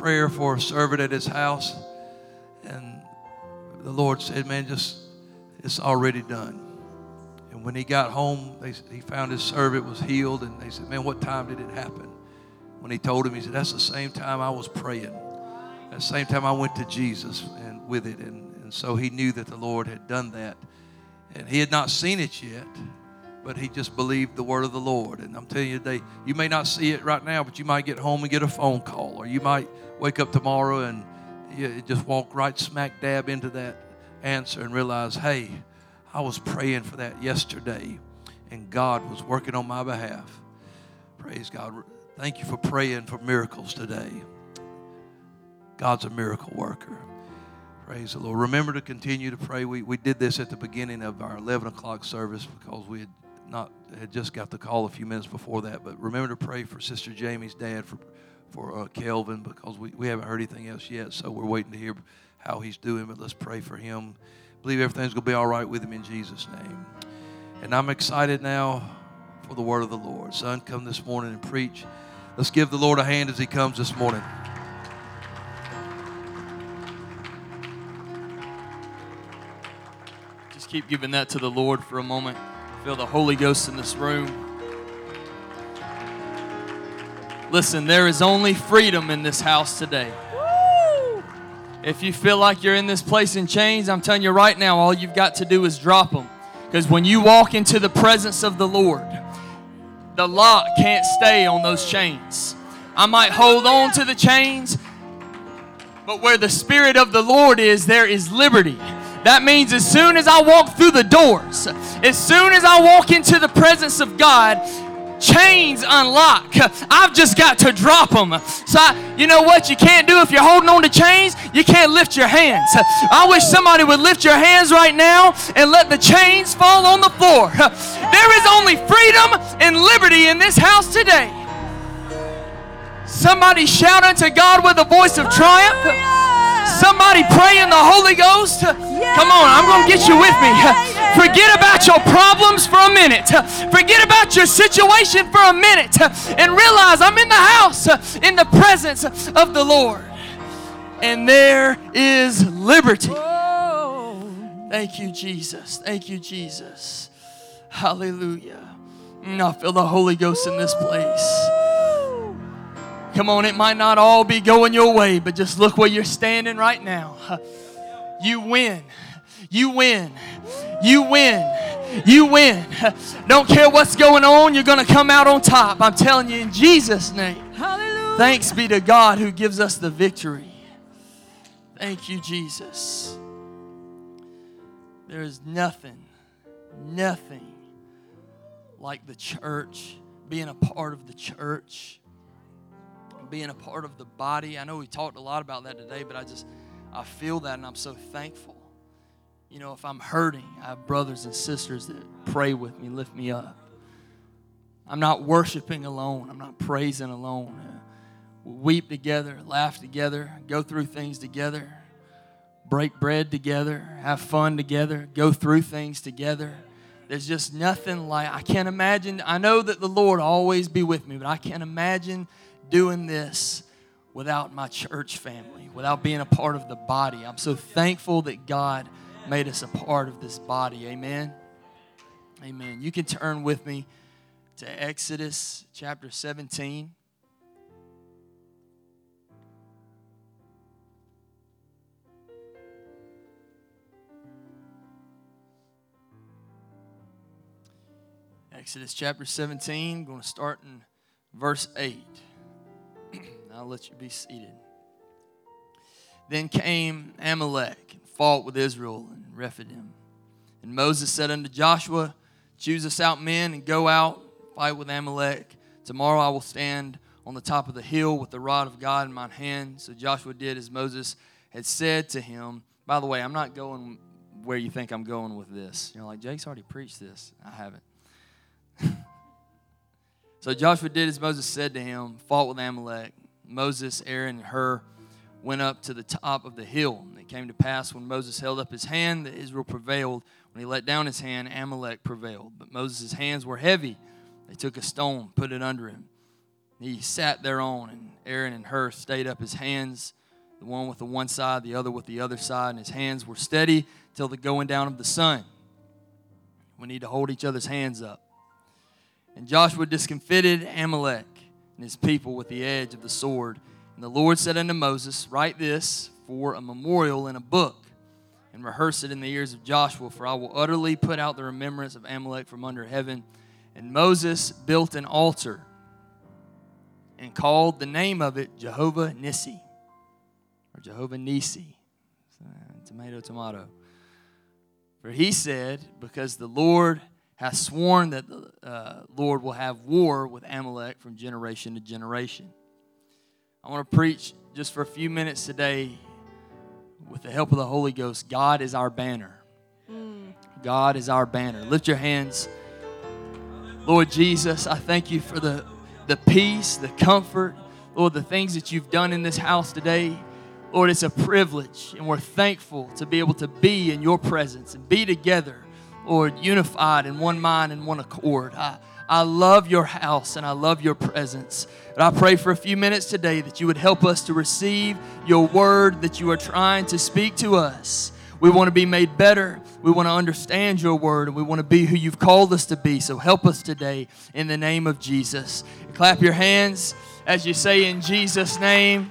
prayer for a servant at his house, and the Lord said, "Man, just it's already done." And when he got home, they, he found his servant was healed, and they said, "Man, what time did it happen?" When he told him, he said, "That's the same time I was praying. At the same time I went to Jesus and with it." And, and so he knew that the Lord had done that, and he had not seen it yet but he just believed the word of the Lord. And I'm telling you today, you may not see it right now, but you might get home and get a phone call, or you might wake up tomorrow and you just walk right smack dab into that answer and realize, hey, I was praying for that yesterday, and God was working on my behalf. Praise God. Thank you for praying for miracles today. God's a miracle worker. Praise the Lord. Remember to continue to pray. We, we did this at the beginning of our 11 o'clock service because we had not had just got the call a few minutes before that. But remember to pray for Sister Jamie's dad for for uh, Kelvin because we, we haven't heard anything else yet. So we're waiting to hear how he's doing. But let's pray for him. Believe everything's to be all right with him in Jesus' name. And I'm excited now for the word of the Lord. Son, come this morning and preach. Let's give the Lord a hand as he comes this morning. Just keep giving that to the Lord for a moment. Feel the Holy Ghost in this room. Listen, there is only freedom in this house today. If you feel like you're in this place in chains, I'm telling you right now, all you've got to do is drop them. Because when you walk into the presence of the Lord, the lock can't stay on those chains. I might hold on to the chains, but where the Spirit of the Lord is, there is liberty. That means as soon as I walk through the doors, as soon as I walk into the presence of God, chains unlock. I've just got to drop them. So, I, you know what you can't do if you're holding on to chains? You can't lift your hands. I wish somebody would lift your hands right now and let the chains fall on the floor. There is only freedom and liberty in this house today. Somebody shout unto God with a voice of triumph. Somebody pray in the Holy Ghost. Come on, I'm going to get you with me. Forget about your problems for a minute. Forget about your situation for a minute and realize I'm in the house in the presence of the Lord. And there is liberty. Thank you, Jesus. Thank you, Jesus. Hallelujah. I feel the Holy Ghost in this place. Come on, it might not all be going your way, but just look where you're standing right now. You win. You win. You win. You win. Don't care what's going on, you're going to come out on top. I'm telling you in Jesus' name. Hallelujah. Thanks be to God who gives us the victory. Thank you, Jesus. There is nothing, nothing like the church, being a part of the church being a part of the body. I know we talked a lot about that today, but I just, I feel that and I'm so thankful. You know, if I'm hurting, I have brothers and sisters that pray with me, lift me up. I'm not worshiping alone, I'm not praising alone. Uh, we weep together, laugh together, go through things together, break bread together, have fun together, go through things together. There's just nothing like I can't imagine. I know that the Lord always be with me, but I can't imagine doing this without my church family, without being a part of the body. I'm so thankful that God made us a part of this body. Amen. Amen. You can turn with me to Exodus chapter 17. Exodus chapter 17, I'm going to start in verse 8. I'll let you be seated. Then came Amalek and fought with Israel and Rephidim. And Moses said unto Joshua, Choose us out men and go out, fight with Amalek. Tomorrow I will stand on the top of the hill with the rod of God in my hand. So Joshua did as Moses had said to him. By the way, I'm not going where you think I'm going with this. You're like, Jake's already preached this. I haven't. so Joshua did as Moses said to him, fought with Amalek. Moses, Aaron, and Hur went up to the top of the hill. And it came to pass when Moses held up his hand that Israel prevailed. When he let down his hand, Amalek prevailed. But Moses' hands were heavy. They took a stone, put it under him. he sat thereon, and Aaron and Hur stayed up his hands, the one with the one side, the other with the other side, and his hands were steady till the going down of the sun. We need to hold each other's hands up. And Joshua discomfited Amalek and his people with the edge of the sword. And the Lord said unto Moses, Write this for a memorial in a book, and rehearse it in the ears of Joshua, for I will utterly put out the remembrance of Amalek from under heaven. And Moses built an altar and called the name of it Jehovah Nissi, or Jehovah Nisi. Tomato, tomato. For he said, Because the Lord hath sworn that the uh, Lord will have war with Amalek from generation to generation. I want to preach just for a few minutes today with the help of the Holy Ghost. God is our banner. Mm. God is our banner. Lift your hands. Lord Jesus, I thank you for the, the peace, the comfort, Lord, the things that you've done in this house today. Lord, it's a privilege, and we're thankful to be able to be in your presence and be together, Lord, unified in one mind and one accord. I, I love your house and I love your presence. But I pray for a few minutes today that you would help us to receive your word that you are trying to speak to us. We want to be made better. We want to understand your word and we want to be who you've called us to be. So help us today in the name of Jesus. Clap your hands as you say in Jesus' name.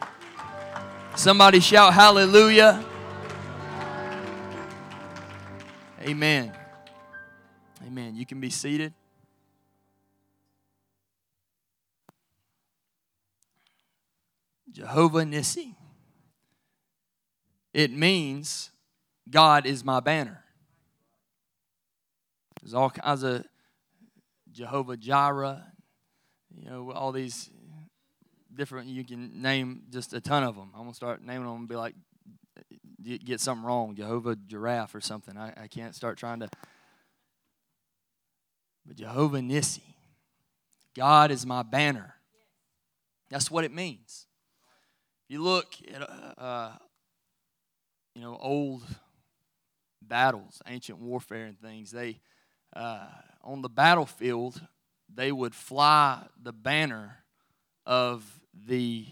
Somebody shout hallelujah. Amen. Amen. You can be seated. Jehovah Nissi. It means God is my banner. There's all kinds of Jehovah Jireh, you know, all these different, you can name just a ton of them. I'm going to start naming them and be like, get something wrong, Jehovah Giraffe or something. I, I can't start trying to. But Jehovah Nissi, God is my banner. That's what it means. You look at, uh, uh, you know, old battles, ancient warfare and things. They, uh, on the battlefield, they would fly the banner of the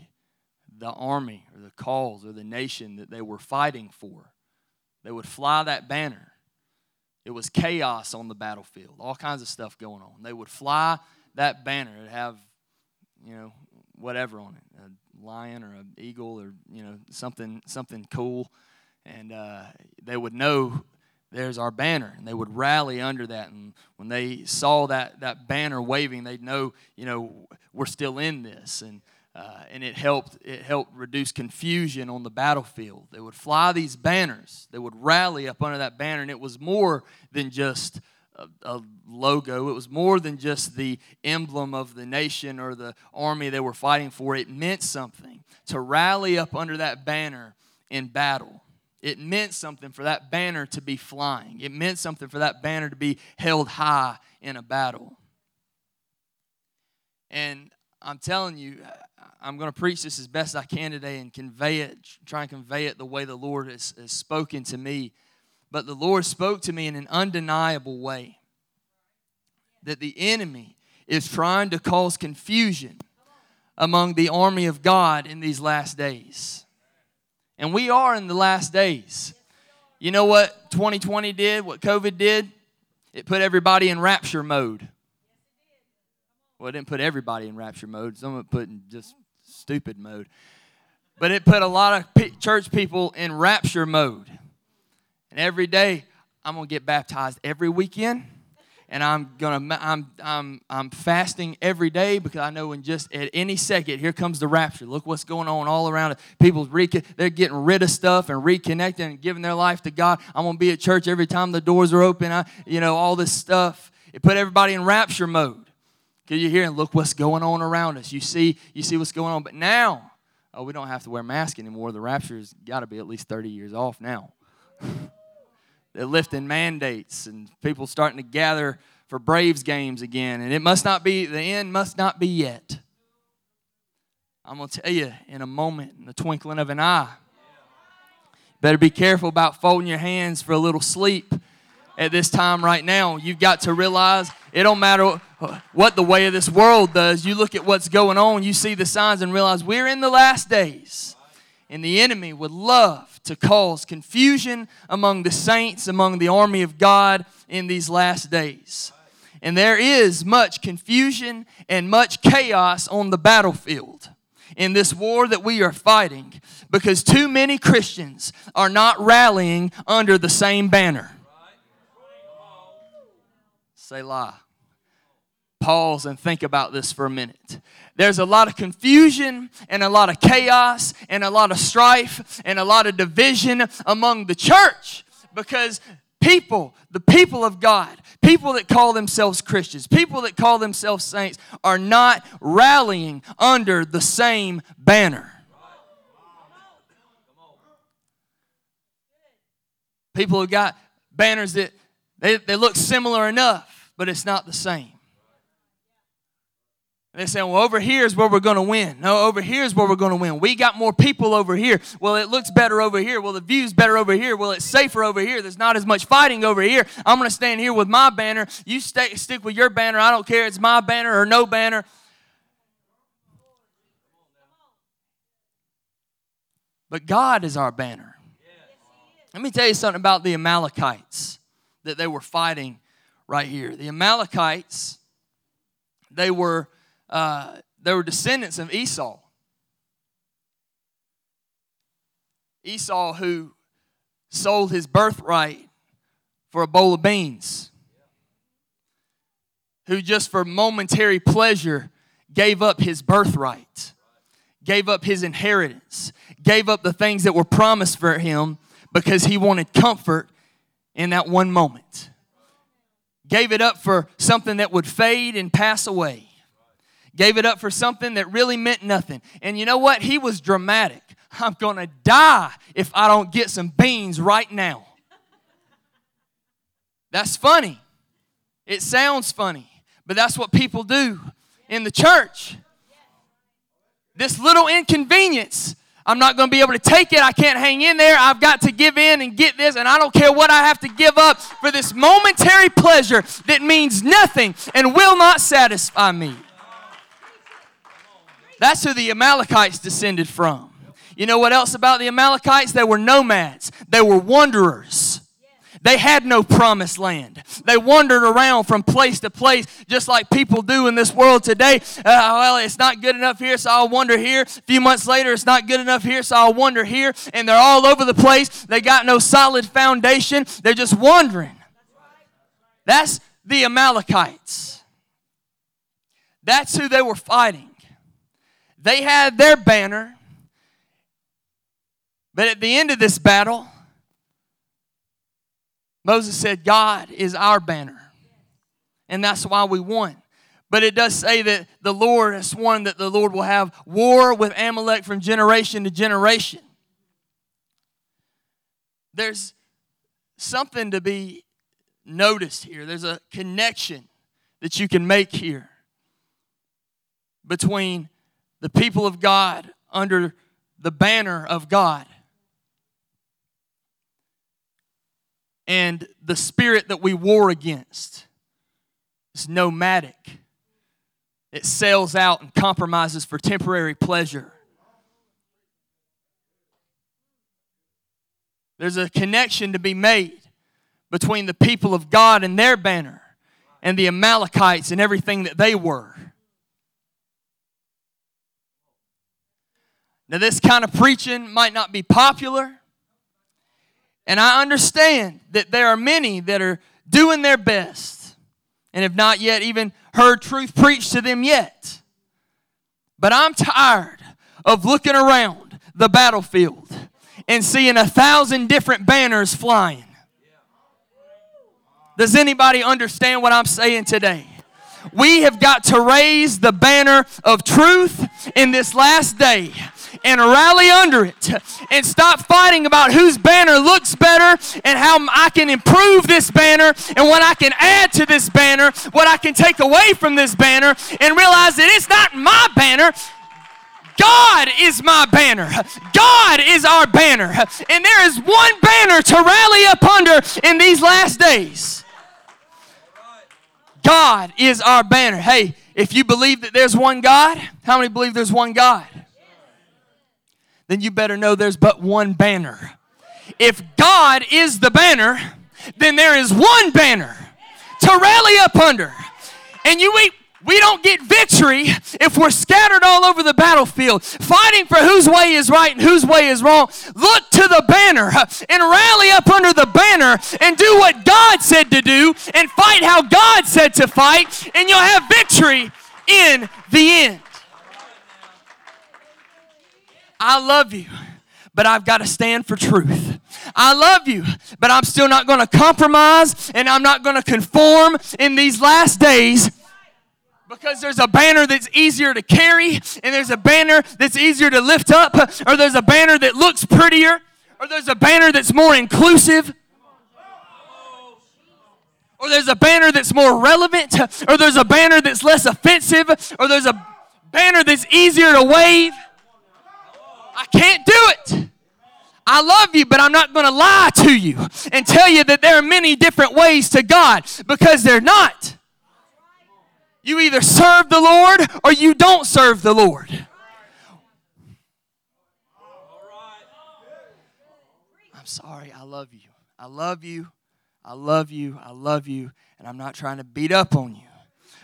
the army or the cause or the nation that they were fighting for. They would fly that banner. It was chaos on the battlefield, all kinds of stuff going on. They would fly that banner. It'd have, you know, whatever on it, a lion or an eagle or you know something something cool, and uh, they would know there's our banner and they would rally under that and when they saw that that banner waving they'd know you know we're still in this and uh, and it helped it helped reduce confusion on the battlefield they would fly these banners they would rally up under that banner and it was more than just a, a, logo. It was more than just the emblem of the nation or the army they were fighting for. It meant something to rally up under that banner in battle. It meant something for that banner to be flying. It meant something for that banner to be held high in a battle. And I'm telling you, I'm going to preach this as best I can today and convey it, try and convey it the way the Lord has, has spoken to me but the Lord spoke to me in an undeniable way that the enemy is trying to cause confusion among the army of God in these last days. And we are in the last days. You know what 2020 did, what COVID did? It put everybody in rapture mode. Well, it didn't put everybody in rapture mode. Some of it put in just stupid mode. But it put a lot of church people in rapture mode. And every day, I'm going to get baptized every weekend. And I'm gonna I'm I'm I'm fasting every day because I know in just at any second here comes the rapture. Look what's going on all around. People's they're getting rid of stuff and reconnecting and giving their life to God. I'm gonna be at church every time the doors are open. I, you know all this stuff. It put everybody in rapture mode. Cause you're here and look what's going on around us. You see, you see what's going on. But now, oh, we don't have to wear masks anymore. The rapture's got to be at least 30 years off now. They're lifting mandates and people starting to gather for Braves games again. And it must not be, the end must not be yet. I'm going to tell you in a moment, in the twinkling of an eye. Better be careful about folding your hands for a little sleep at this time right now. You've got to realize it don't matter what the way of this world does. You look at what's going on, you see the signs, and realize we're in the last days. And the enemy would love to cause confusion among the saints, among the army of God in these last days. And there is much confusion and much chaos on the battlefield in this war that we are fighting because too many Christians are not rallying under the same banner. Say lie. Pause and think about this for a minute. There's a lot of confusion and a lot of chaos and a lot of strife and a lot of division among the church because people, the people of God, people that call themselves Christians, people that call themselves saints, are not rallying under the same banner. People have got banners that they, they look similar enough, but it's not the same. They say, well, over here is where we're going to win. No, over here is where we're going to win. We got more people over here. Well, it looks better over here. Well, the view's better over here. Well, it's safer over here. There's not as much fighting over here. I'm going to stand here with my banner. You stay, stick with your banner. I don't care. It's my banner or no banner. But God is our banner. Let me tell you something about the Amalekites that they were fighting right here. The Amalekites, they were uh, they were descendants of Esau. Esau, who sold his birthright for a bowl of beans, who just for momentary pleasure gave up his birthright, gave up his inheritance, gave up the things that were promised for him because he wanted comfort in that one moment. Gave it up for something that would fade and pass away gave it up for something that really meant nothing. And you know what? He was dramatic. I'm going to die if I don't get some beans right now. That's funny. It sounds funny, but that's what people do in the church. This little inconvenience, I'm not going to be able to take it. I can't hang in there. I've got to give in and get this, and I don't care what I have to give up for this momentary pleasure that means nothing and will not satisfy me. That's who the Amalekites descended from. You know what else about the Amalekites? They were nomads, they were wanderers. They had no promised land. They wandered around from place to place, just like people do in this world today. Uh, well, it's not good enough here, so I'll wander here. A few months later, it's not good enough here, so I'll wander here. And they're all over the place. They got no solid foundation. They're just wandering. That's the Amalekites. That's who they were fighting. They had their banner. But at the end of this battle, Moses said, God is our banner. And that's why we won. But it does say that the Lord has sworn that the Lord will have war with Amalek from generation to generation. There's something to be noticed here. There's a connection that you can make here between the people of God under the banner of God. And the spirit that we war against is nomadic. It sells out and compromises for temporary pleasure. There's a connection to be made between the people of God and their banner and the Amalekites and everything that they were. Now, this kind of preaching might not be popular, and I understand that there are many that are doing their best and have not yet even heard truth preached to them yet. But I'm tired of looking around the battlefield and seeing a thousand different banners flying. Does anybody understand what I'm saying today? We have got to raise the banner of truth in this last day and rally under it and stop fighting about whose banner looks better and how I can improve this banner and what I can add to this banner, what I can take away from this banner, and realize that it's not my banner. God is my banner. God is our banner. And there is one banner to rally up under in these last days. God is our banner. Hey, if you believe that there's one God, how many believe there's one God? Then you better know there's but one banner. If God is the banner, then there is one banner to rally up under. And you we, we don't get victory if we're scattered all over the battlefield, fighting for whose way is right and whose way is wrong. Look to the banner and rally up under the banner and do what God said to do and fight how God said to fight, and you'll have victory in the end. I love you, but I've got to stand for truth. I love you, but I'm still not going to compromise and I'm not going to conform in these last days because there's a banner that's easier to carry and there's a banner that's easier to lift up or there's a banner that looks prettier or there's a banner that's more inclusive or there's a banner that's more relevant or there's a banner that's less offensive or there's a banner that's easier to wave. I can't do it. I love you, but I'm not going to lie to you and tell you that there are many different ways to God because they're not. You either serve the Lord or you don't serve the Lord. I'm sorry. I love you. I love you. I love you. I love you. And I'm not trying to beat up on you,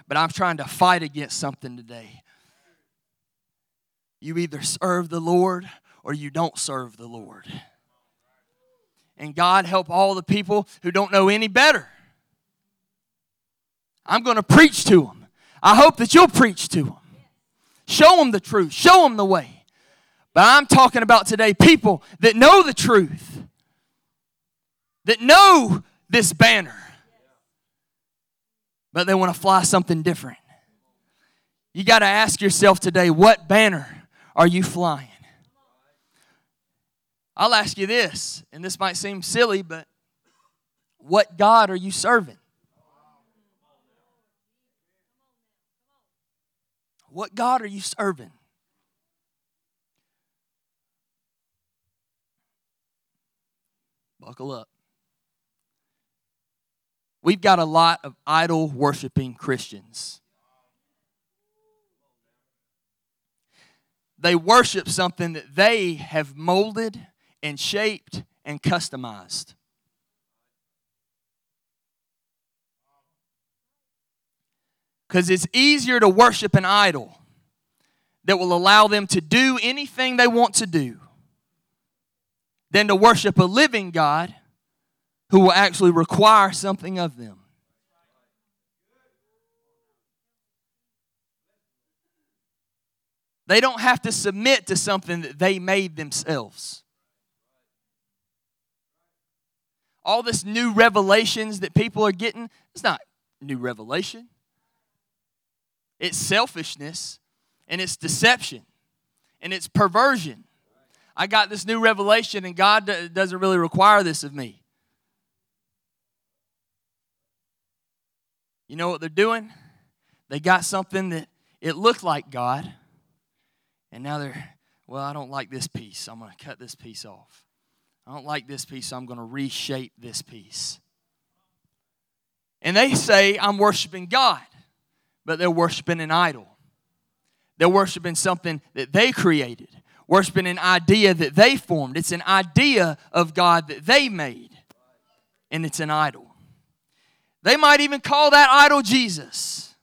but I'm trying to fight against something today. You either serve the Lord or you don't serve the Lord. And God help all the people who don't know any better. I'm going to preach to them. I hope that you'll preach to them. Show them the truth, show them the way. But I'm talking about today people that know the truth, that know this banner, but they want to fly something different. You got to ask yourself today what banner are you flying? I'll ask you this, and this might seem silly, but what God are you serving? What God are you serving? Buckle up. We've got a lot of idol worshiping Christians. They worship something that they have molded and shaped and customized. Because it's easier to worship an idol that will allow them to do anything they want to do than to worship a living God who will actually require something of them. They don't have to submit to something that they made themselves. All this new revelations that people are getting, it's not new revelation. It's selfishness and it's deception and it's perversion. I got this new revelation and God doesn't really require this of me. You know what they're doing? They got something that it looked like God and now they're, well, I don't like this piece. I'm going to cut this piece off. I don't like this piece, so I'm going to reshape this piece. And they say, I'm worshiping God, but they're worshiping an idol. They're worshiping something that they created, worshiping an idea that they formed. It's an idea of God that they made, and it's an idol. They might even call that idol Jesus,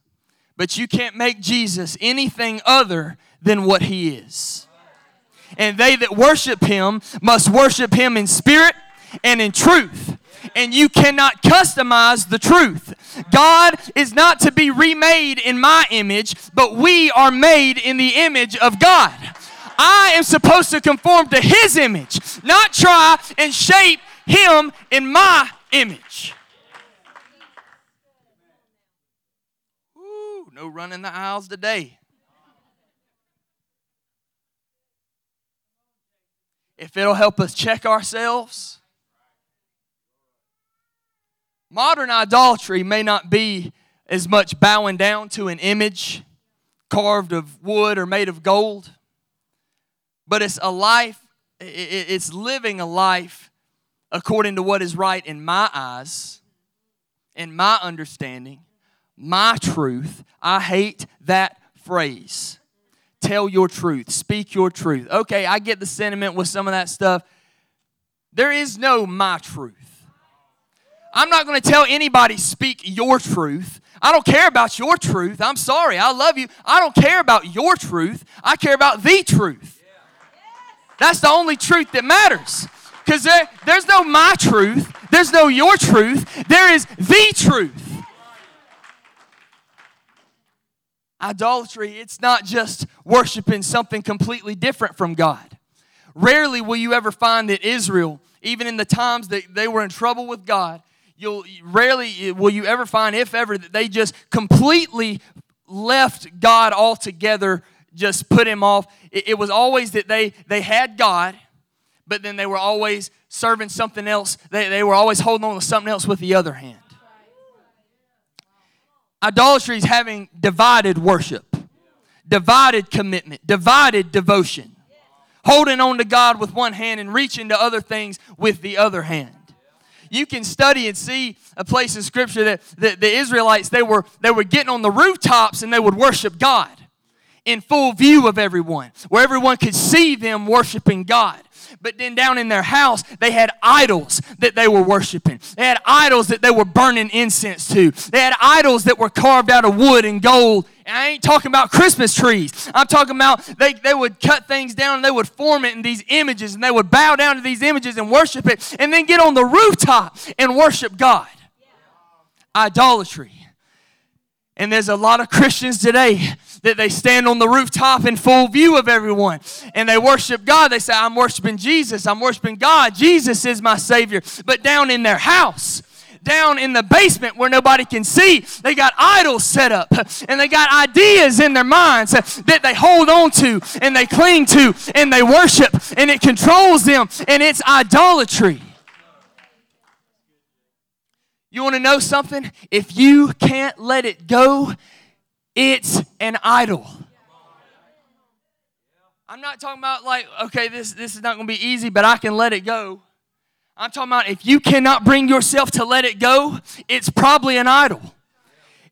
but you can't make Jesus anything other than what he is. And they that worship him must worship him in spirit and in truth. And you cannot customize the truth. God is not to be remade in my image, but we are made in the image of God. I am supposed to conform to his image, not try and shape him in my image. Ooh, no running the aisles today. If it'll help us check ourselves. Modern idolatry may not be as much bowing down to an image carved of wood or made of gold, but it's a life, it's living a life according to what is right in my eyes, in my understanding. my truth. I hate that phrase. Tell your truth, speak your truth. Okay, I get the sentiment with some of that stuff. There is no my truth. I'm not going to tell anybody, speak your truth. I don't care about your truth. I'm sorry. I love you. I don't care about your truth. I care about the truth. That's the only truth that matters. Because there, there's no my truth, there's no your truth, there is the truth. Idolatry, it's not just worshiping something completely different from God. Rarely will you ever find that Israel, even in the times that they were in trouble with God, you'll rarely will you ever find, if ever, that they just completely left God altogether, just put him off. It, it was always that they they had God, but then they were always serving something else. They, they were always holding on to something else with the other hand. Idolatry is having divided worship, divided commitment, divided devotion, holding on to God with one hand and reaching to other things with the other hand you can study and see a place in scripture that, that the Israelites they were they were getting on the rooftops and they would worship God in full view of everyone, where everyone could see them worshiping God. But then down in their house, they had idols that they were worshiping. They had idols that they were burning incense to. They had idols that were carved out of wood and gold. And I ain't talking about Christmas trees. I'm talking about they, they would cut things down and they would form it in these images and they would bow down to these images and worship it and then get on the rooftop and worship God. Idolatry. And there's a lot of Christians today that they stand on the rooftop in full view of everyone and they worship God. They say, I'm worshiping Jesus. I'm worshiping God. Jesus is my Savior. But down in their house, down in the basement where nobody can see. They got idols set up and they got ideas in their minds that they hold on to and they cling to and they worship and it controls them and it's idolatry. You want to know something? If you can't let it go, it's an idol. I'm not talking about like, okay, this, this is not going to be easy, but I can let it go. I'm talking about if you cannot bring yourself to let it go, it's probably an idol.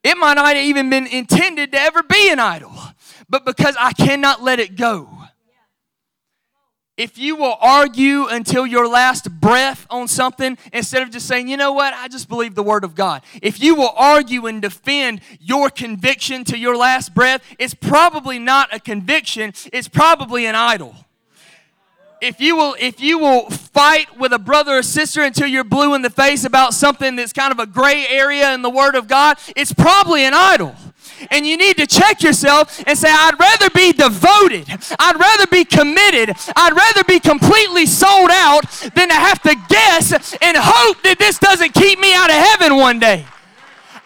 It might not even been intended to ever be an idol, but because I cannot let it go, if you will argue until your last breath on something instead of just saying, you know what, I just believe the Word of God. If you will argue and defend your conviction to your last breath, it's probably not a conviction, it's probably an idol. If you will, if you will fight with a brother or sister until you're blue in the face about something that's kind of a gray area in the Word of God, it's probably an idol and you need to check yourself and say, I'd rather be devoted, I'd rather be committed, I'd rather be completely sold out than to have to guess and hope that this doesn't keep me out of heaven one day.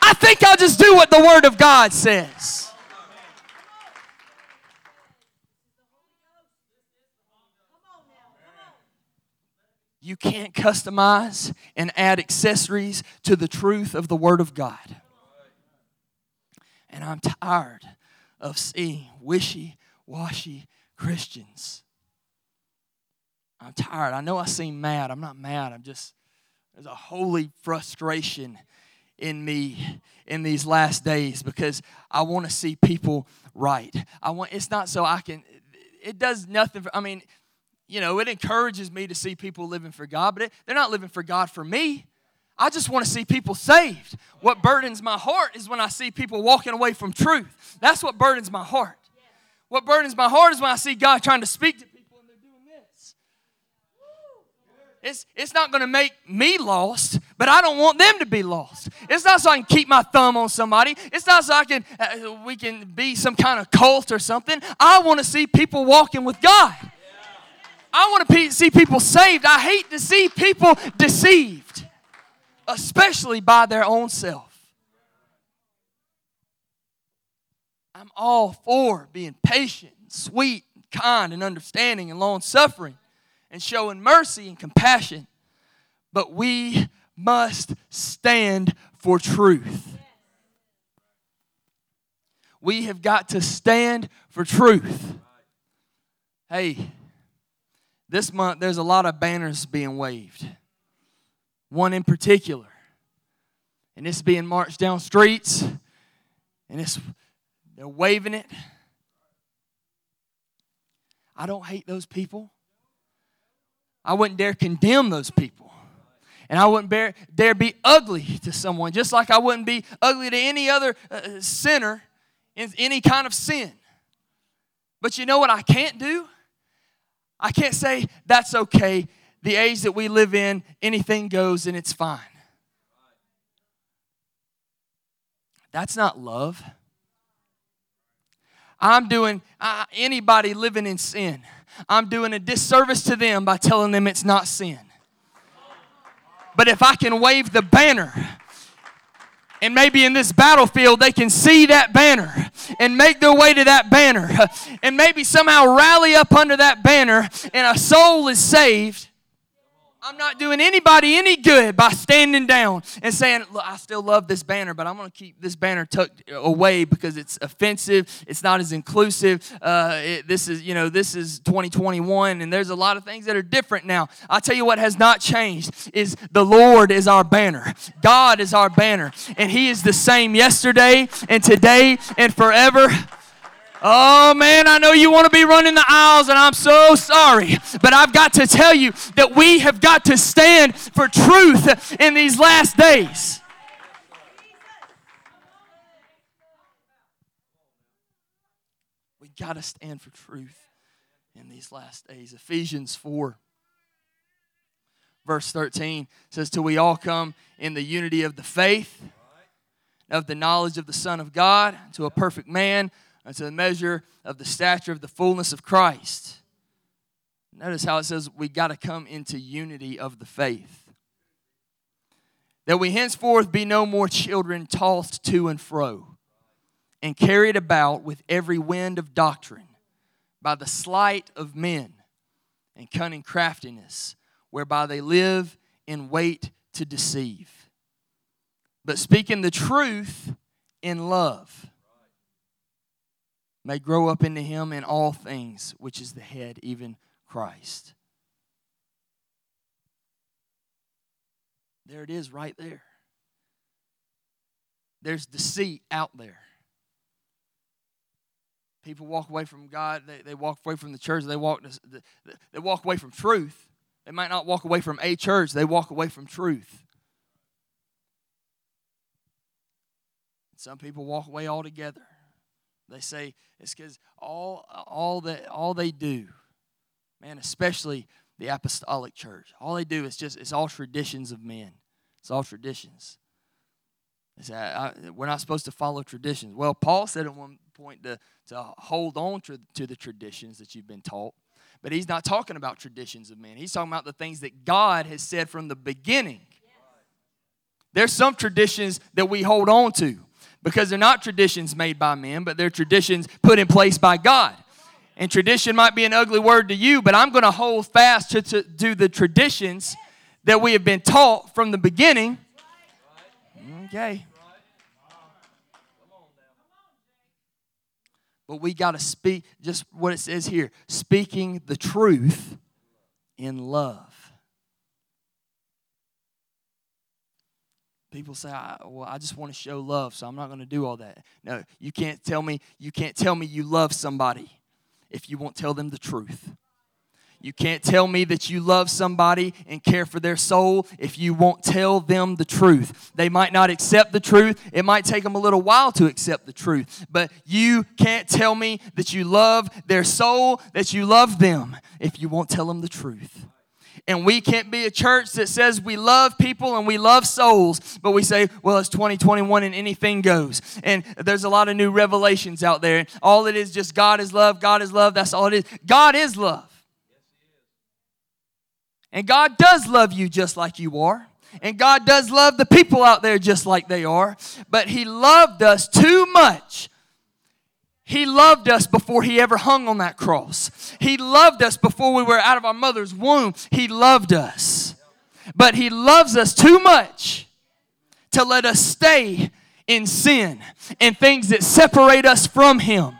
I think I'll just do what the Word of God says. You can't customize and add accessories to the truth of the Word of God. And I'm tired of seeing wishy washy Christians. I'm tired. I know I seem mad. I'm not mad. I'm just, there's a holy frustration in me in these last days because I want to see people right. I want, it's not so I can, it does nothing. For, I mean, you know, it encourages me to see people living for God, but it, they're not living for God for me. I just want to see people saved. What burdens my heart is when I see people walking away from truth. That's what burdens my heart. What burdens my heart is when I see God trying to speak to people and they're doing this. It's, it's not going to make me lost, but I don't want them to be lost. It's not so I can keep my thumb on somebody. It's not so I can uh, we can be some kind of cult or something. I want to see people walking with God. I want to see people saved. I hate to see people deceived especially by their own self. I'm all for being patient, and sweet, and kind, and understanding, and long suffering, and showing mercy and compassion. But we must stand for truth. We have got to stand for truth. Hey, this month there's a lot of banners being waved one in particular. And it's being marched down streets and it's they're waving it. I don't hate those people. I wouldn't dare condemn those people. And I wouldn't bear, dare be ugly to someone, just like I wouldn't be ugly to any other uh, sinner in any kind of sin. But you know what I can't do? I can't say, that's okay. The age that we live in, anything goes and it's fine. That's not love. I'm doing uh, anybody living in sin, I'm doing a disservice to them by telling them it's not sin. But if I can wave the banner, and maybe in this battlefield they can see that banner and make their way to that banner and maybe somehow rally up under that banner and a soul is saved I'm not doing anybody any good by standing down and saying, Look, I still love this banner, but I'm going to keep this banner tucked away because it's offensive. It's not as inclusive. Uh, it, this is, you know, this is 2021, and there's a lot of things that are different now. I tell you what has not changed is the Lord is our banner. God is our banner, and He is the same yesterday and today and forever. Oh man, I know you want to be running the aisles, and I'm so sorry. But I've got to tell you that we have got to stand for truth in these last days. We got to stand for truth in these last days. Ephesians 4, verse 13 says, Till we all come in the unity of the faith, of the knowledge of the Son of God, to a perfect man unto the measure of the stature of the fullness of Christ. Notice how it says we got to come into unity of the faith. That we henceforth be no more children tossed to and fro and carried about with every wind of doctrine by the sleight of men and cunning craftiness, whereby they live in wait to deceive. But speaking the truth in love may grow up into him in all things, which is the head, even Christ. There it is right there. There's deceit out there. People walk away from God, they, they walk away from the church, they walk, they walk away from truth. They might not walk away from a church, they walk away from truth. Some people walk away altogether. They say it's because all all that all they do, man, especially the apostolic church, all they do is just it's all traditions of men. It's all traditions. It's, I, I, we're not supposed to follow traditions. Well, Paul said at one point to, to hold on to, to the traditions that you've been taught. But he's not talking about traditions of men. He's talking about the things that God has said from the beginning. There's some traditions that we hold on to because they're not traditions made by men, but they're traditions put in place by God. And tradition might be an ugly word to you, but I'm going to hold fast to, to, the traditions that we have been taught from the beginning. Okay. But we got to speak just what it says here speaking the truth in love. People say, "Well, I just want to show love, so I'm not going to do all that." No, you can't tell me you can't tell me you love somebody if you won't tell them the truth. You can't tell me that you love somebody and care for their soul if you won't tell them the truth. They might not accept the truth. It might take them a little while to accept the truth. But you can't tell me that you love their soul, that you love them, if you won't tell them the truth. And we can't be a church that says we love people and we love souls, but we say, well, it's 2021 and anything goes. And there's a lot of new revelations out there. All it is just God is love, God is love. That's all it is. God is love. And God does love you just like you are. And God does love the people out there just like they are. But He loved us too much he loved us before He ever hung on that cross. He loved us before we were out of our mother's womb. He loved us. But He loves us too much to let us stay in sin and things that separate us from Him.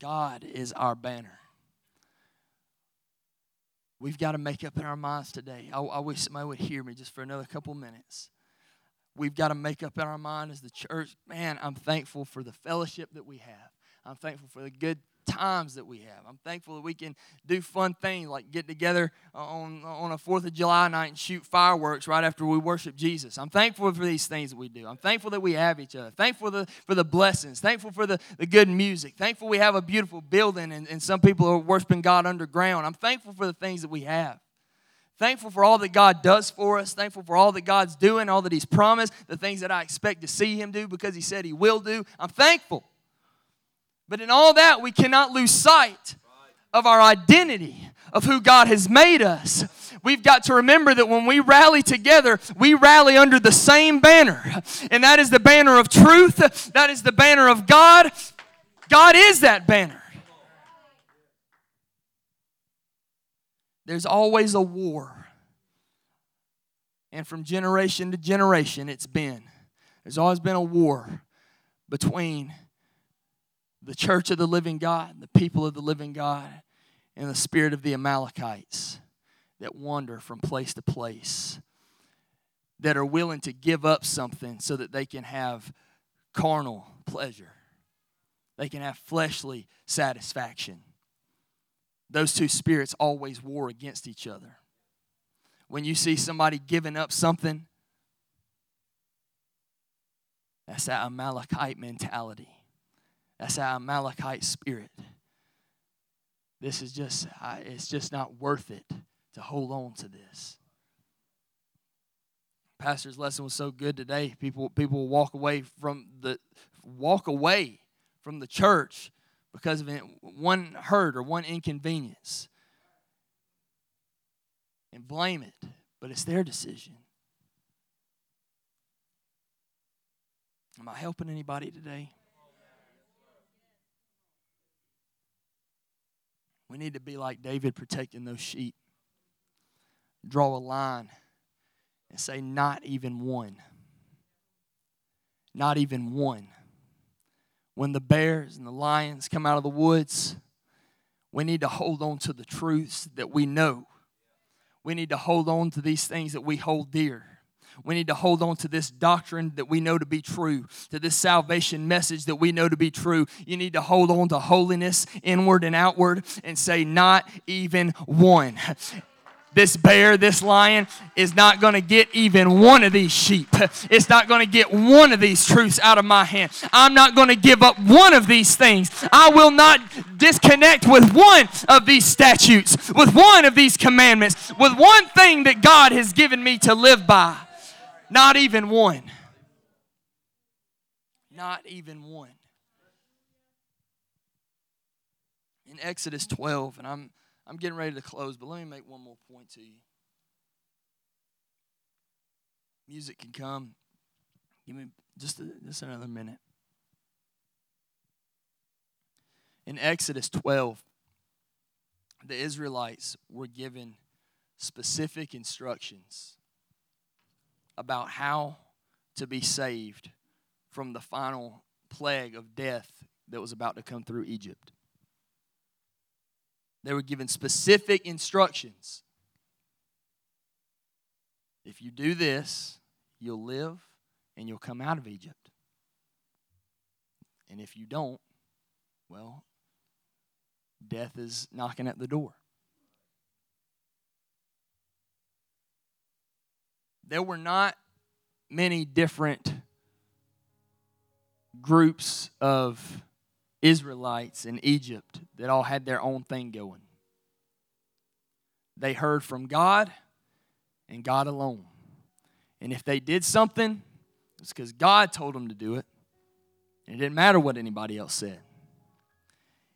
God is our banner. We've got to make up in our minds today. I, I wish somebody would hear me just for another couple minutes. We've got to make up in our mind as the church. Man, I'm thankful for the fellowship that we have. I'm thankful for the good times that we have. I'm thankful that we can do fun things like get together on, on a 4th of July night and shoot fireworks right after we worship Jesus. I'm thankful for these things that we do. I'm thankful that we have each other. Thankful for the, for the blessings. Thankful for the, the good music. Thankful we have a beautiful building and, and some people are worshiping God underground. I'm thankful for the things that we have. Thankful for all that God does for us. Thankful for all that God's doing, all that He's promised, the things that I expect to see Him do because He said He will do. I'm thankful. But in all that, we cannot lose sight of our identity, of who God has made us. We've got to remember that when we rally together, we rally under the same banner. And that is the banner of truth, that is the banner of God. God is that banner. There's always a war. And from generation to generation, it's been. There's always been a war between the church of the living God, the people of the living God, and the spirit of the Amalekites that wander from place to place, that are willing to give up something so that they can have carnal pleasure, they can have fleshly satisfaction. Those two spirits always war against each other. When you see somebody giving up something, that's that Amalekite mentality. That's our Amalekite spirit. This is just, it's just not worth it to hold on to this. Pastor's lesson was so good today. People, people walk away from the walk away from the church because of one hurt or one inconvenience and blame it, but it's their decision. Am I helping anybody today? We need to be like David protecting those sheep. Draw a line and say, not even one. Not even one. When the bears and the lions come out of the woods, we need to hold on to the truths that we know. We need to hold on to these things that we hold dear. We need to hold on to this doctrine that we know to be true, to this salvation message that we know to be true. You need to hold on to holiness inward and outward and say, Not even one this bear, this lion is not going to get even one of these sheep. It's not going to get one of these truths out of my hand. I'm not going to give up one of these things. I will not disconnect with one of these statutes, with one of these commandments, with one thing that God has given me to live by. Not even one. Not even one. In Exodus 12, and I'm, I'm getting ready to close, but let me make one more point to you. Music can come. Give me just, a, just another minute. In Exodus 12, the Israelites were given specific instructions about how to be saved from the final plague of death that was about to come through Egypt. They were given specific instructions. If you do this, you'll live and you'll come out of Egypt. And if you don't, well, death is knocking at the door. There were not many different groups of Israelites in Egypt that all had their own thing going. They heard from God and God alone. And if they did something, it's because God told them to do it. And it didn't matter what anybody else said.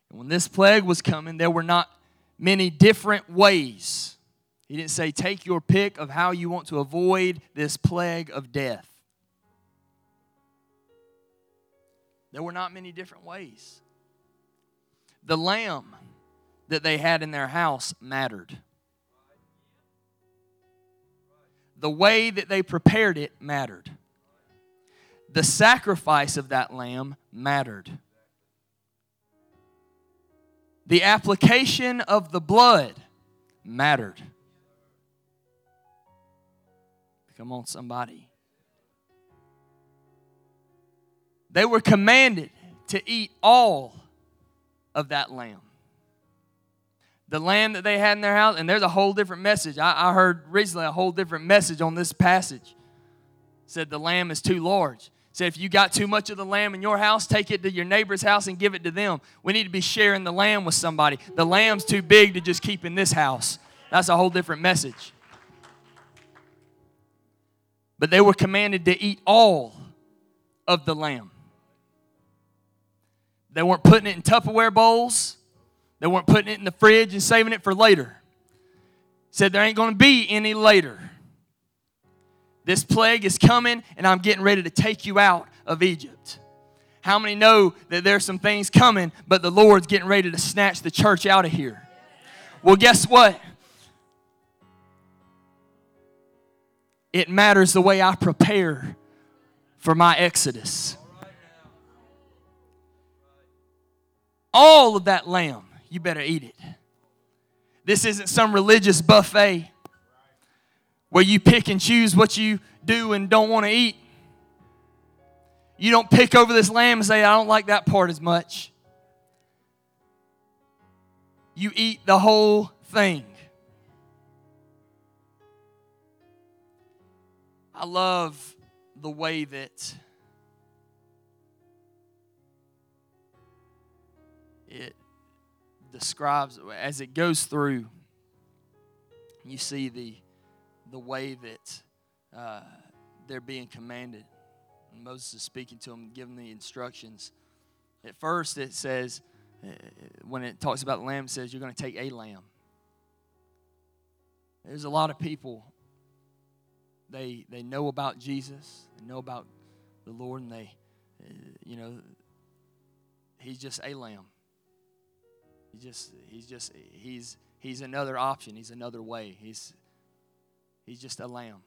And when this plague was coming, there were not many different ways he didn't say, take your pick of how you want to avoid this plague of death. There were not many different ways. The lamb that they had in their house mattered. The way that they prepared it mattered. The sacrifice of that lamb mattered. The application of the blood mattered. Come on, somebody. They were commanded to eat all of that lamb. The lamb that they had in their house, and there's a whole different message. I, I heard recently a whole different message on this passage. said the lamb is too large. said if you got too much of the lamb in your house, take it to your neighbor's house and give it to them. We need to be sharing the lamb with somebody. The lamb's too big to just keep in this house. That's a whole different message. But they were commanded to eat all of the lamb. They weren't putting it in Tupperware bowls. They weren't putting it in the fridge and saving it for later. Said there ain't going to be any later. This plague is coming, and I'm getting ready to take you out of Egypt. How many know that there's some things coming, but the Lord's getting ready to snatch the church out of here? Well, guess what? It matters the way I prepare for my exodus. All of that lamb, you better eat it. This isn't some religious buffet where you pick and choose what you do and don't want to eat. You don't pick over this lamb and say, I don't like that part as much. You eat the whole thing. I love the way that it describes as it goes through you see the the way that uh, they're being commanded. And moses is speaking to them giving the instructions. At first it says uh, when it talks about the lamb it says you're going to take a lamb. There's a lot of people they they know about Jesus, they know about the Lord, and they, uh, you know, he's just a lamb. He just he's just he's he's another option. He's another way. He's he's just a lamb.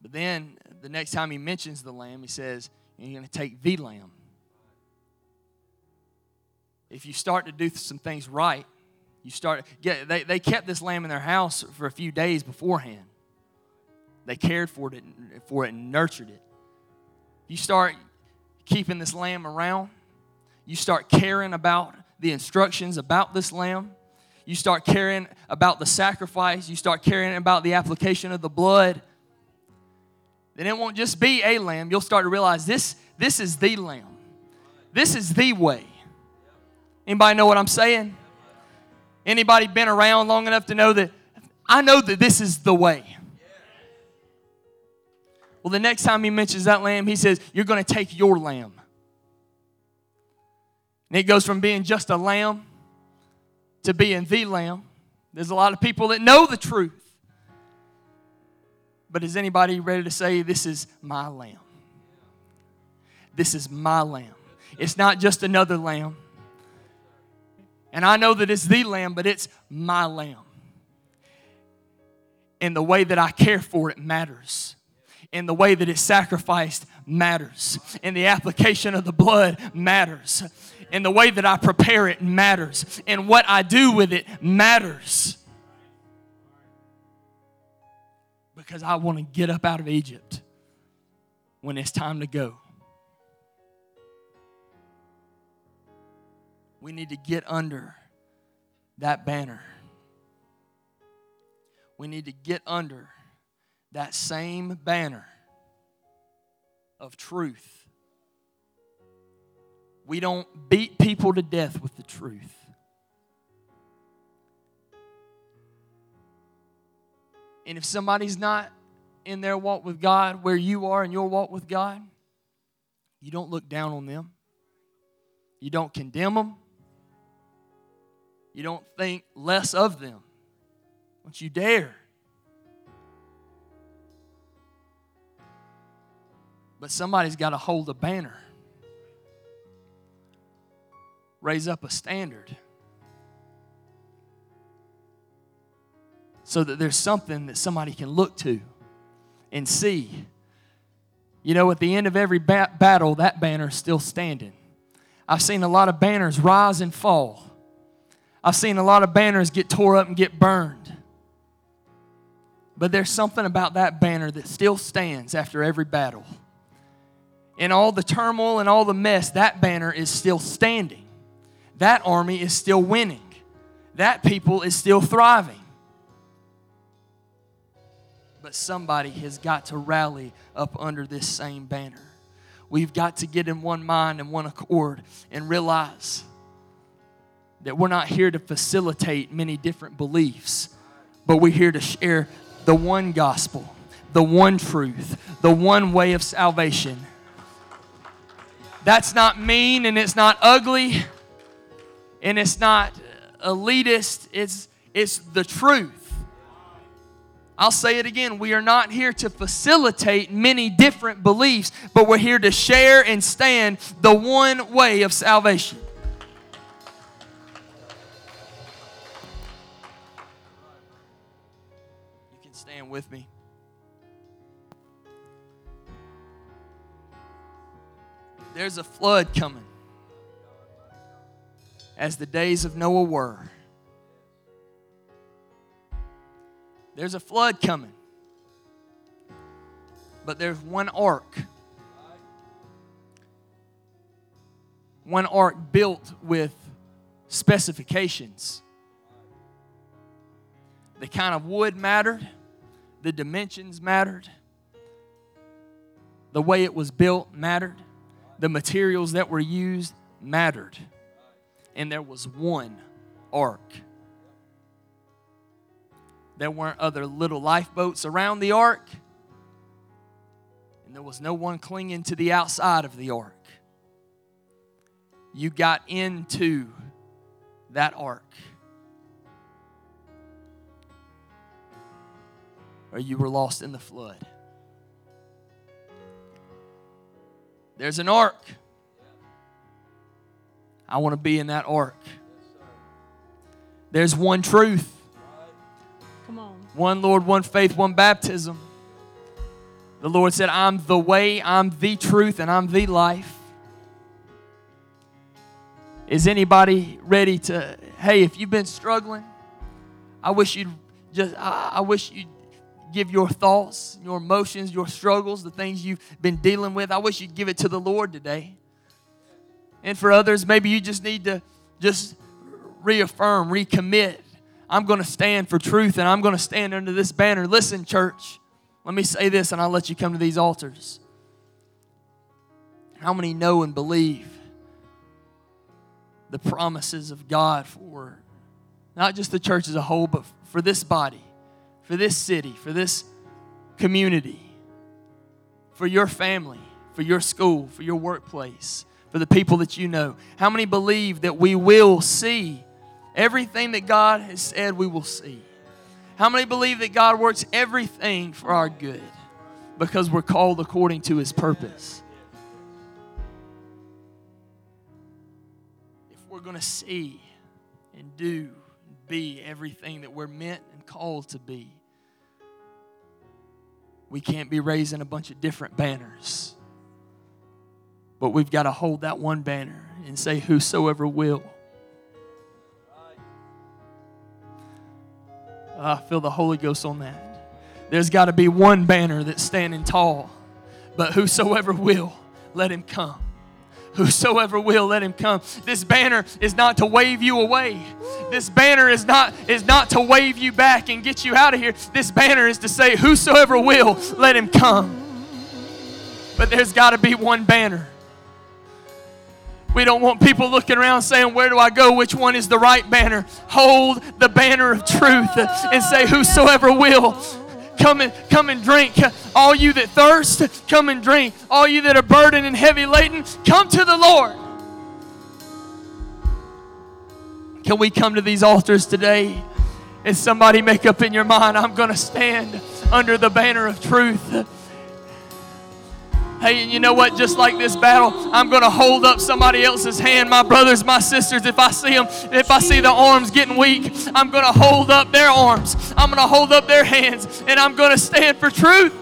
But then the next time he mentions the lamb, he says, "You're going to take the lamb." If you start to do some things right, you start get they, they kept this lamb in their house for a few days beforehand they cared for it, for it and nurtured it. You start keeping this lamb around. You start caring about the instructions about this lamb. You start caring about the sacrifice. You start caring about the application of the blood. Then it won't just be a lamb. You'll start to realize this, this is the lamb. This is the way. Anybody know what I'm saying? Anybody been around long enough to know that I know that this is the way. Well, the next time he mentions that lamb, he says, You're going to take your lamb. And it goes from being just a lamb to being the lamb. There's a lot of people that know the truth. But is anybody ready to say, This is my lamb? This is my lamb. It's not just another lamb. And I know that it's the lamb, but it's my lamb. And the way that I care for it matters and the way that it's sacrificed matters. And the application of the blood matters. And the way that I prepare it matters. And what I do with it matters. Because I want to get up out of Egypt when it's time to go. We need to get under that banner. We need to get under that same banner of truth. We don't beat people to death with the truth. And if somebody's not in their walk with God where you are in your walk with God, you don't look down on them. You don't condemn them. You don't think less of them. Don't you dare. But somebody's got to hold a banner, raise up a standard. So that there's something that somebody can look to and see. You know, at the end of every ba- battle, that banner is still standing. I've seen a lot of banners rise and fall. I've seen a lot of banners get tore up and get burned. But there's something about that banner that still stands after every battle. In all the turmoil and all the mess, that banner is still standing. That army is still winning. That people is still thriving. But somebody has got to rally up under this same banner. We've got to get in one mind and one accord and realize that we're not here to facilitate many different beliefs, but we're here to share the one gospel, the one truth, the one way of salvation. That's not mean and it's not ugly and it's not elitist, it's, it's the truth. I'll say it again. We are not here to facilitate many different beliefs, but we're here to share and stand the one way of salvation. You can stand with me. There's a flood coming as the days of Noah were. There's a flood coming. But there's one ark. One ark built with specifications. The kind of wood mattered, the dimensions mattered, the way it was built mattered, the materials that were used mattered. And there was one ark. There weren't other little lifeboats around the ark, and there was no one clinging to the outside of the ark. You got into that ark. Or you were lost in the flood. There's an ark. I want to be in that ark. There's one truth. Come on. One Lord, one faith, one baptism. The Lord said, I'm the way, I'm the truth, and I'm the life. Is anybody ready to, hey, if you've been struggling, I wish you'd just, I, I wish you'd give your thoughts, your emotions, your struggles, the things you've been dealing with. I wish you'd give it to the Lord today. And for others, maybe you just need to just reaffirm, recommit. I'm going to stand for truth and I'm going to stand under this banner. Listen, church, let me say this and I'll let you come to these altars. How many know and believe the promises of God for not just the church as a whole, but for this body, for this city, for this community, for your family, for your school, for your workplace, for the people that you know? How many believe that we will see everything that God has said we will see? How many believe that God works everything for our good because we're called according to his purpose? If we're going to see and do and be everything that we're meant and called to be, we can't be raising a bunch of different banners. But we've got to hold that one banner and say, Whosoever will. Ah, I feel the Holy Ghost on that. There's got to be one banner that's standing tall. But whosoever will, let him come. Whosoever will, let him come. This banner is not to wave you away. This banner is not, is not to wave you back and get you out of here. This banner is to say, Whosoever will, let him come. But there's got to be one banner. We don't want people looking around saying, Where do I go? Which one is the right banner? Hold the banner of truth and say, Whosoever will. Come and come and drink. All you that thirst, come and drink. All you that are burdened and heavy laden, come to the Lord. Can we come to these altars today and somebody make up in your mind, I'm going to stand under the banner of truth? Hey, and you know what? Just like this battle, I'm going to hold up somebody else's hand, my brothers, my sisters. If I see them, if I see the arms getting weak, I'm going to hold up their arms. I'm going to hold up their hands, and I'm going to stand for truth.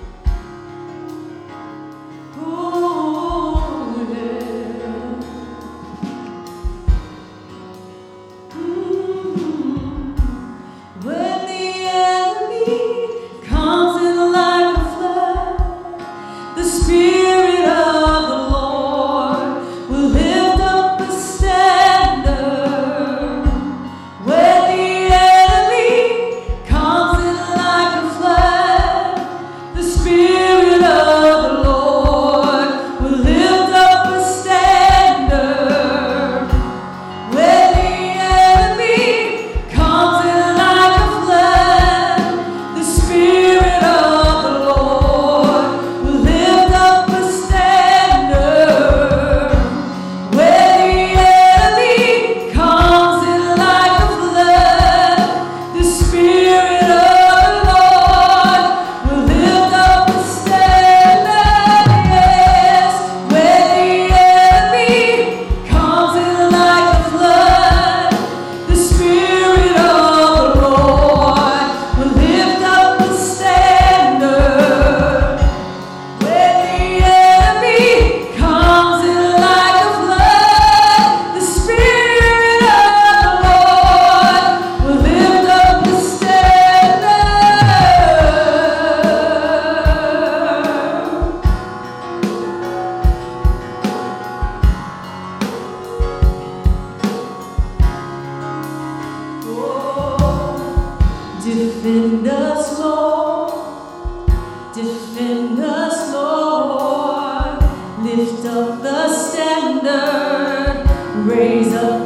Defend us, Lord. Defend us, Lord. Lift up the standard. Raise up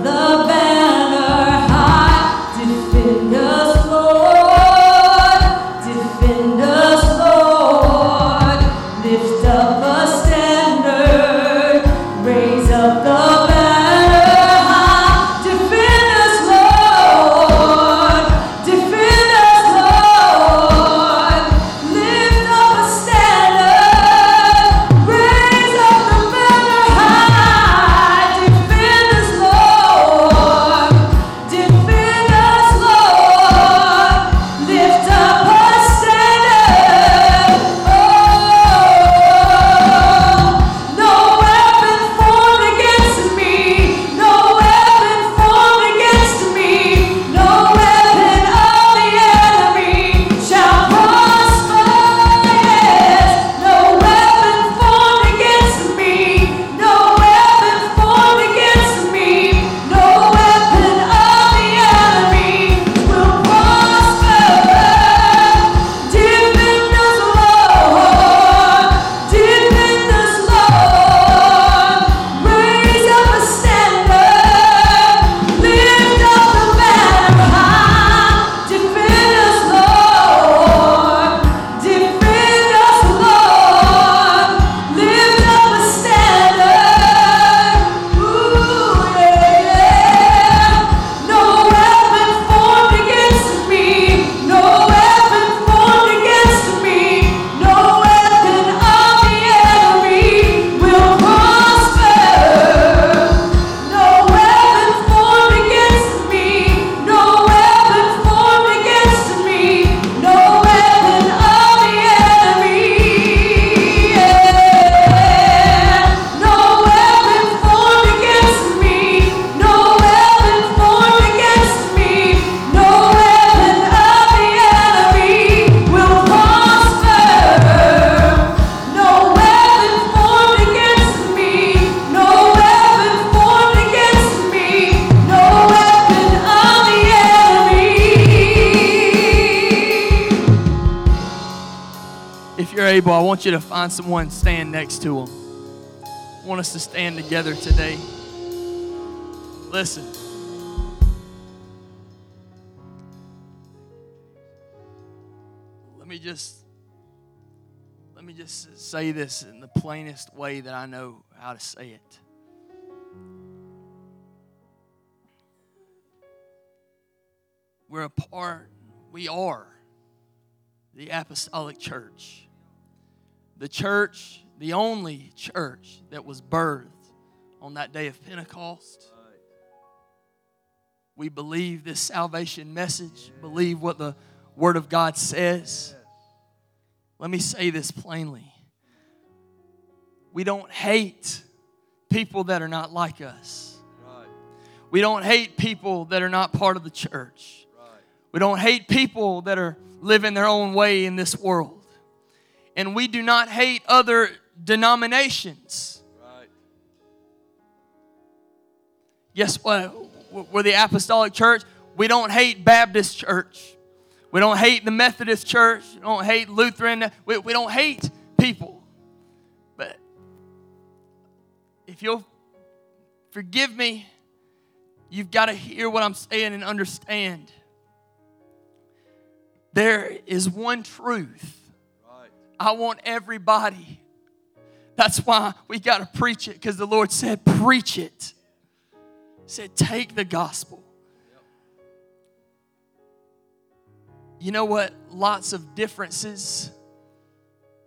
want you to find someone stand next to them. I want us to stand together today. Listen. Let me just let me just say this in the plainest way that I know how to say it. We're a part, we are the apostolic church. The church, the only church that was birthed on that day of Pentecost. We believe this salvation message, believe what the Word of God says. Let me say this plainly. We don't hate people that are not like us. We don't hate people that are not part of the church. We don't hate people that are living their own way in this world. And we do not hate other denominations. Guess what? We're the apostolic church. We don't hate Baptist church. We don't hate the Methodist church. We don't hate Lutheran. We, we don't hate people. But if you'll forgive me, you've got to hear what I'm saying and understand. There is one truth. I want everybody. That's why we got to preach it because the Lord said, preach it. He said, take the gospel. You know what? Lots of differences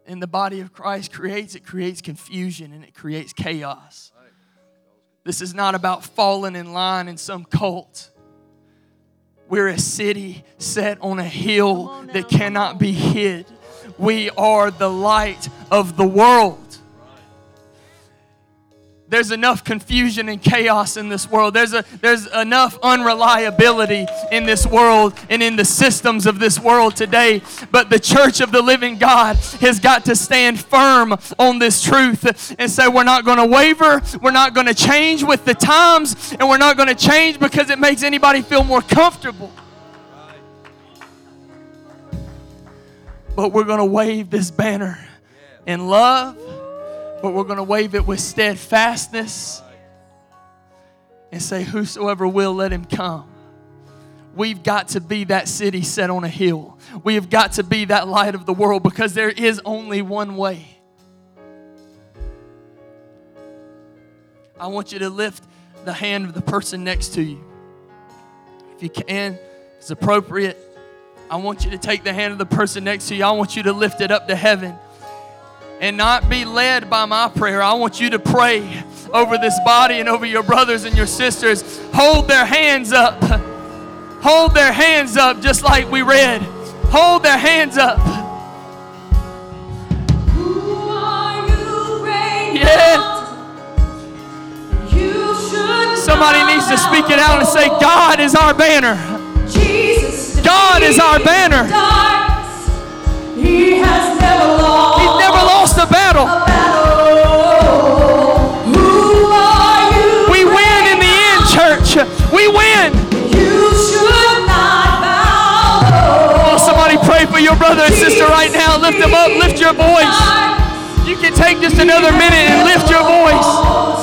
in the body of Christ creates? It creates confusion and it creates chaos. This is not about falling in line in some cult. We're a city set on a hill on now, that cannot be hid. We are the light of the world. There's enough confusion and chaos in this world. There's, a, there's enough unreliability in this world and in the systems of this world today. But the church of the living God has got to stand firm on this truth and say, we're not going to waver, we're not going to change with the times, and we're not going to change because it makes anybody feel more comfortable. But we're going to wave this banner in love, but we're going to wave it with steadfastness and say, Whosoever will, let him come. We've got to be that city set on a hill. We have got to be that light of the world because there is only one way. I want you to lift the hand of the person next to you. If you can, it's appropriate. I want you to take the hand of the person next to you. I want you to lift it up to heaven and not be led by my prayer. I want you to pray over this body and over your brothers and your sisters. Hold their hands up. Hold their hands up just like we read. Hold their hands up. Who are you, Yeah. You should Somebody needs to speak it out and say. God is our banner. God is our banner. He has never lost He's never lost a battle. a battle. Who are you? We win in the end, church. We win. You should not bow. Oh, somebody pray for your brother and sister right now. Lift them up. Lift your voice. You can take just another minute and lift your voice.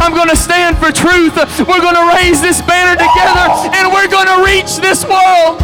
I'm going to stand for truth. We're going to raise this banner together and we're going to reach this world.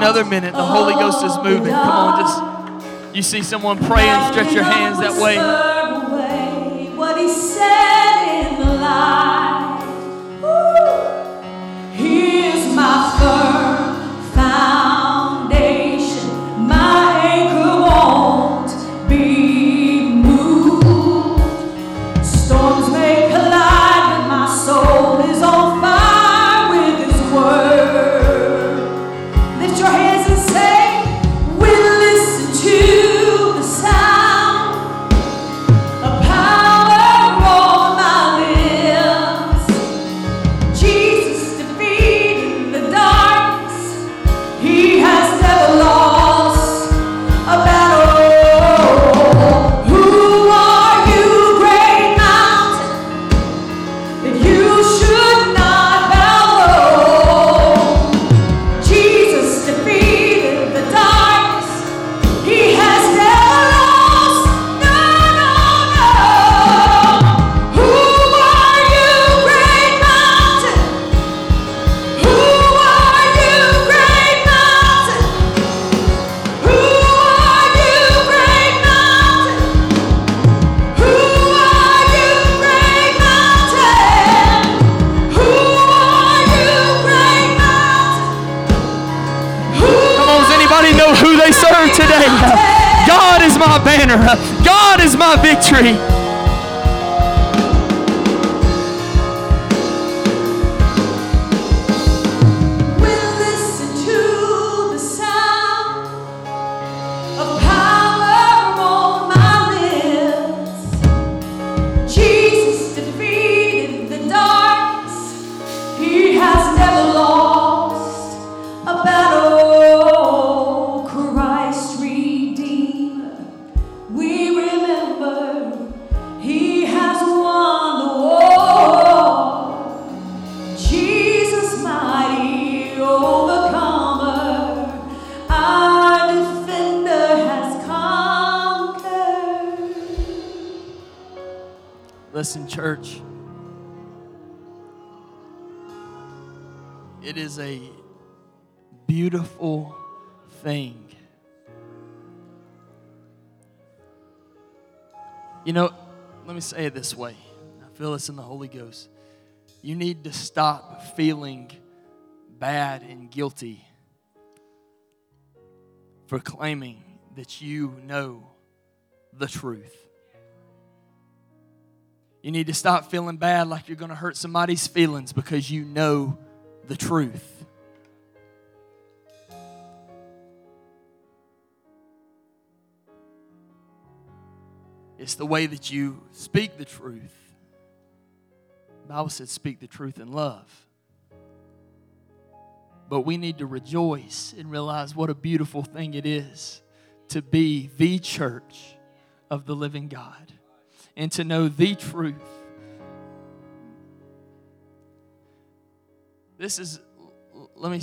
Another minute. The Holy Ghost is moving. Come on, just. You see someone praying, stretch your hands that way. My victory. Beautiful thing. You know, let me say it this way. I feel this in the Holy Ghost. You need to stop feeling bad and guilty for claiming that you know the truth. You need to stop feeling bad like you're going to hurt somebody's feelings because you know the truth. It's the way that you speak the truth. The Bible said, speak the truth in love. But we need to rejoice and realize what a beautiful thing it is to be the church of the living God and to know the truth. This is, let me,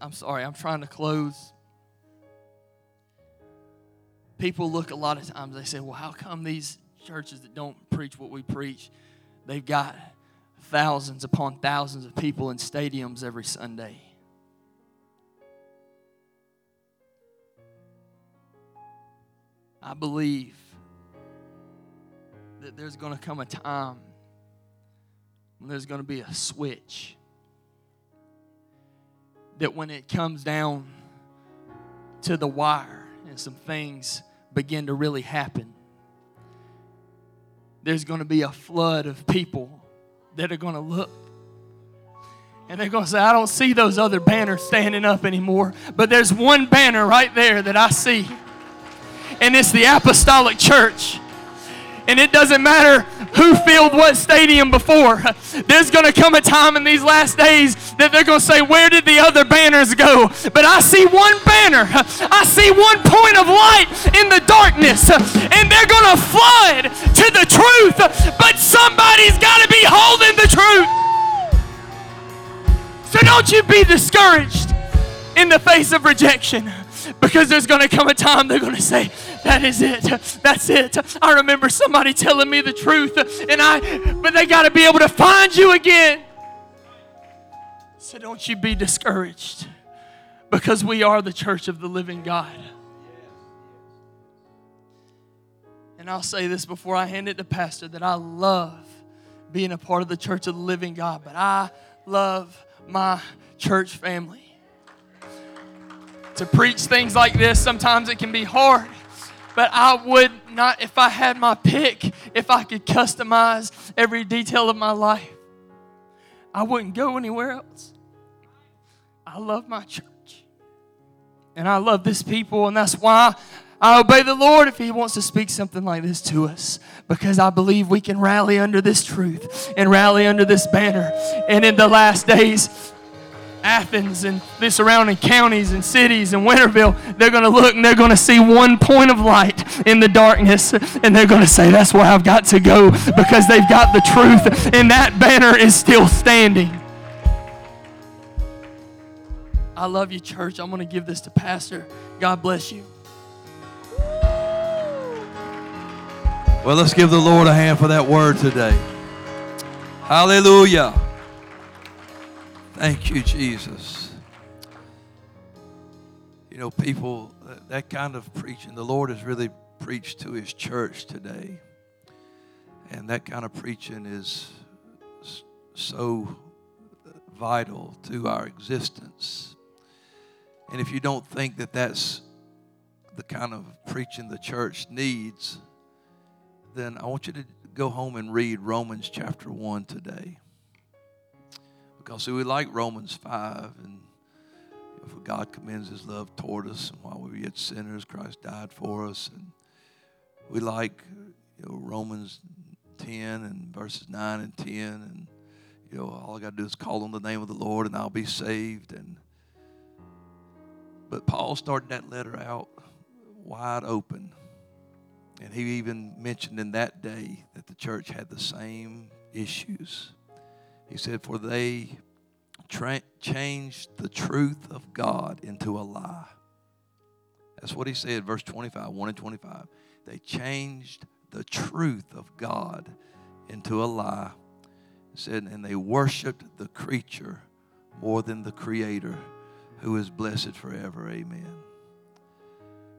I'm sorry, I'm trying to close. People look a lot of times, they say, well, how come these churches that don't preach what we preach, they've got thousands upon thousands of people in stadiums every Sunday? I believe that there's going to come a time when there's going to be a switch. That when it comes down to the wire and some things begin to really happen, there's going to be a flood of people that are going to look and they're going to say, I don't see those other banners standing up anymore, but there's one banner right there that I see, and it's the Apostolic Church. And it doesn't matter who filled what stadium before. There's going to come a time in these last days that they're going to say, Where did the other banners go? But I see one banner. I see one point of light in the darkness. And they're going to flood to the truth. But somebody's got to be holding the truth. So don't you be discouraged in the face of rejection because there's going to come a time they're going to say, that is it. That's it. I remember somebody telling me the truth, and I, but they got to be able to find you again. So don't you be discouraged because we are the church of the living God. And I'll say this before I hand it to Pastor that I love being a part of the church of the living God, but I love my church family. To preach things like this, sometimes it can be hard. But I would not, if I had my pick, if I could customize every detail of my life, I wouldn't go anywhere else. I love my church. And I love this people, and that's why I obey the Lord if He wants to speak something like this to us because I believe we can rally under this truth and rally under this banner. And in the last days, Athens and the surrounding counties and cities and Winterville, they're going to look and they're going to see one point of light in the darkness and they're going to say, That's where I've got to go because they've got the truth and that banner is still standing. I love you, church. I'm going to give this to Pastor. God bless you. Well, let's give the Lord a hand for that word today. Hallelujah. Thank you, Jesus. You know, people, uh, that kind of preaching, the Lord has really preached to his church today. And that kind of preaching is so vital to our existence. And if you don't think that that's the kind of preaching the church needs, then I want you to go home and read Romans chapter 1 today. Because see, we like Romans 5 and for God commends his love toward us, and while we were yet sinners, Christ died for us. And we like you know, Romans 10 and verses 9 and 10, and you know, all I got to do is call on the name of the Lord and I'll be saved. And but Paul started that letter out wide open. And he even mentioned in that day that the church had the same issues. He said, For they tra- changed the truth of God into a lie. That's what he said, verse 25, 1 and 25. They changed the truth of God into a lie. Said, and they worshiped the creature more than the creator who is blessed forever. Amen.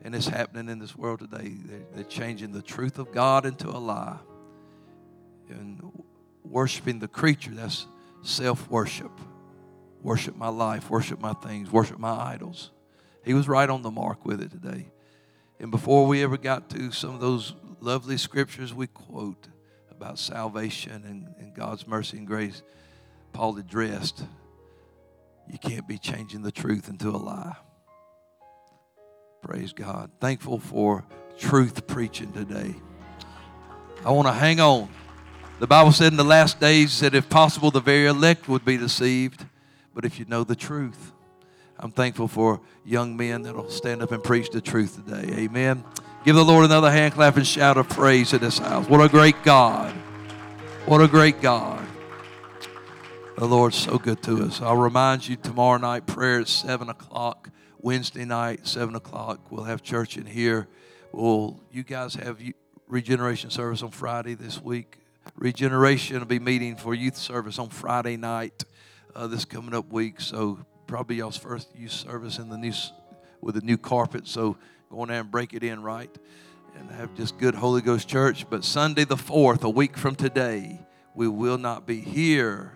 And it's happening in this world today. They're, they're changing the truth of God into a lie. And worshiping the creature, that's self worship. Worship my life, worship my things, worship my idols. He was right on the mark with it today. And before we ever got to some of those lovely scriptures we quote about salvation and, and God's mercy and grace, Paul addressed you can't be changing the truth into a lie. Praise God. Thankful for truth preaching today. I want to hang on. The Bible said in the last days that if possible, the very elect would be deceived. But if you know the truth, I'm thankful for young men that'll stand up and preach the truth today. Amen. Give the Lord another hand clap and shout of praise in this house. What a great God. What a great God. The Lord's so good to us. I'll remind you tomorrow night prayer at 7 o'clock. Wednesday night, 7 o'clock. We'll have church in here. Will you guys have regeneration service on Friday this week? Regeneration will be meeting for youth service on Friday night uh, this coming up week. So probably y'all's first youth service in the new with the new carpet. So go on there and break it in right, and have just good Holy Ghost church. But Sunday the fourth, a week from today, we will not be here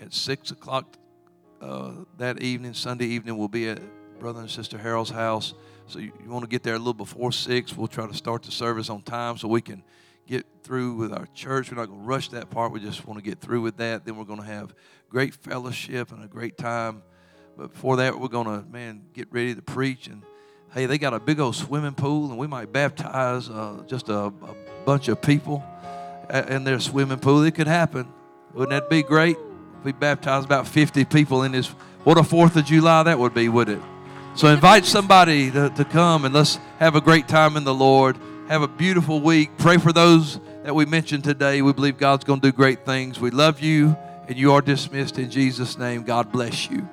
at six o'clock uh, that evening. Sunday evening, we'll be at brother and sister Harold's house. So you, you want to get there a little before six. We'll try to start the service on time so we can get through with our church. We're not going to rush that part. We just want to get through with that. Then we're going to have great fellowship and a great time. But before that, we're going to, man, get ready to preach. And hey, they got a big old swimming pool, and we might baptize uh, just a, a, bunch of people in their swimming pool. It could happen. Wouldn't that be great? If we baptized about 50 people in this. What a 4th of July that would be, would it? So invite somebody to, to come and let's have a great time in the Lord. Have a beautiful week. Pray for those that we mentioned today. We believe God's going to do great things. We love you, and you are dismissed in Jesus' name. God bless you.